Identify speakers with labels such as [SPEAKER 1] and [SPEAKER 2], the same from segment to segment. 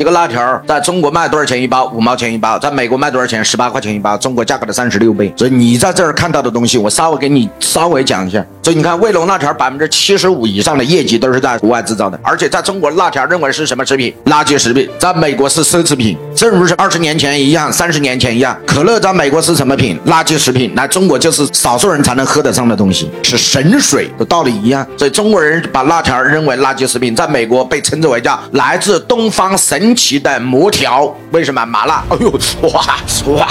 [SPEAKER 1] 一个辣条在中国卖多少钱一包？五毛钱一包，在美国卖多少钱？十八块钱一包，中国价格的三十六倍。所以你在这儿看到的东西，我稍微给你稍微讲一下。所以你看，卫龙辣条百分之七十五以上的业绩都是在国外制造的，而且在中国辣条认为是什么食品？垃圾食品，在美国是奢侈品。正如是二十年前一样，三十年前一样，可乐在美国是什么品？垃圾食品。来中国就是少数人才能喝得上的东西，是神水的道理一样。所以中国人把辣条认为垃圾食品，在美国被称之为叫来自东方神。神奇的魔条，为什么麻辣？哎呦，哇哇！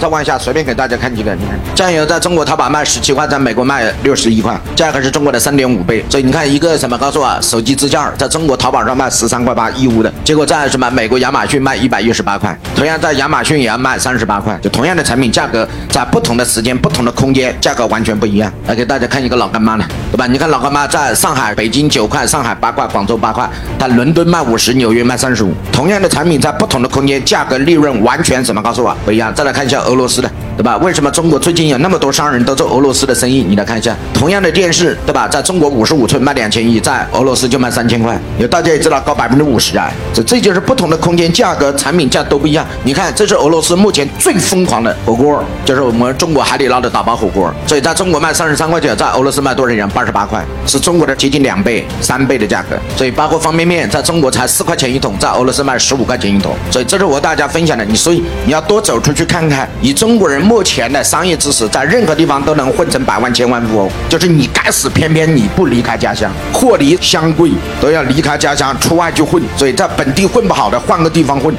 [SPEAKER 1] 再往下随便给大家看几个，你看酱油在中国淘宝卖十七块，在美国卖六十一块，价格是中国的三点五倍。所以你看一个什么？告诉我，手机支架在中国淘宝上卖十三块八义乌的，结果在什么美国亚马逊卖一百一十八块，同样在亚马逊也要卖三十八块，就同样的产品价格在不同的时间、不同的空间，价格完全不一样。来给大家看一个老干妈的，对吧？你看老干妈在上海、北京九块，上海八块，广州八块，在伦敦卖五十，纽约卖三十五。同同样的产品在不同的空间，价格利润完全什么？告诉我不一样。再来看一下俄罗斯的，对吧？为什么中国最近有那么多商人都做俄罗斯的生意？你来看一下，同样的电视，对吧？在中国五十五寸卖两千一，在俄罗斯就卖三千块。有大家也知道高百分之五十啊，这这就是不同的空间，价格产品价都不一样。你看，这是俄罗斯目前最疯狂的火锅，就是我们中国海底捞的打包火锅。所以在中国卖三十三块钱，在俄罗斯卖多少钱？八十八块，是中国的接近两倍、三倍的价格。所以包括方便面，在中国才四块钱一桶，在俄罗斯卖十五块。块钱一桶，所以这是我大家分享的。你所以你要多走出去看看，以中国人目前的商业知识，在任何地方都能混成百万千万富翁。就是你该死，偏偏你不离开家乡，货离乡贵，都要离开家乡出外去混。所以在本地混不好的，换个地方混。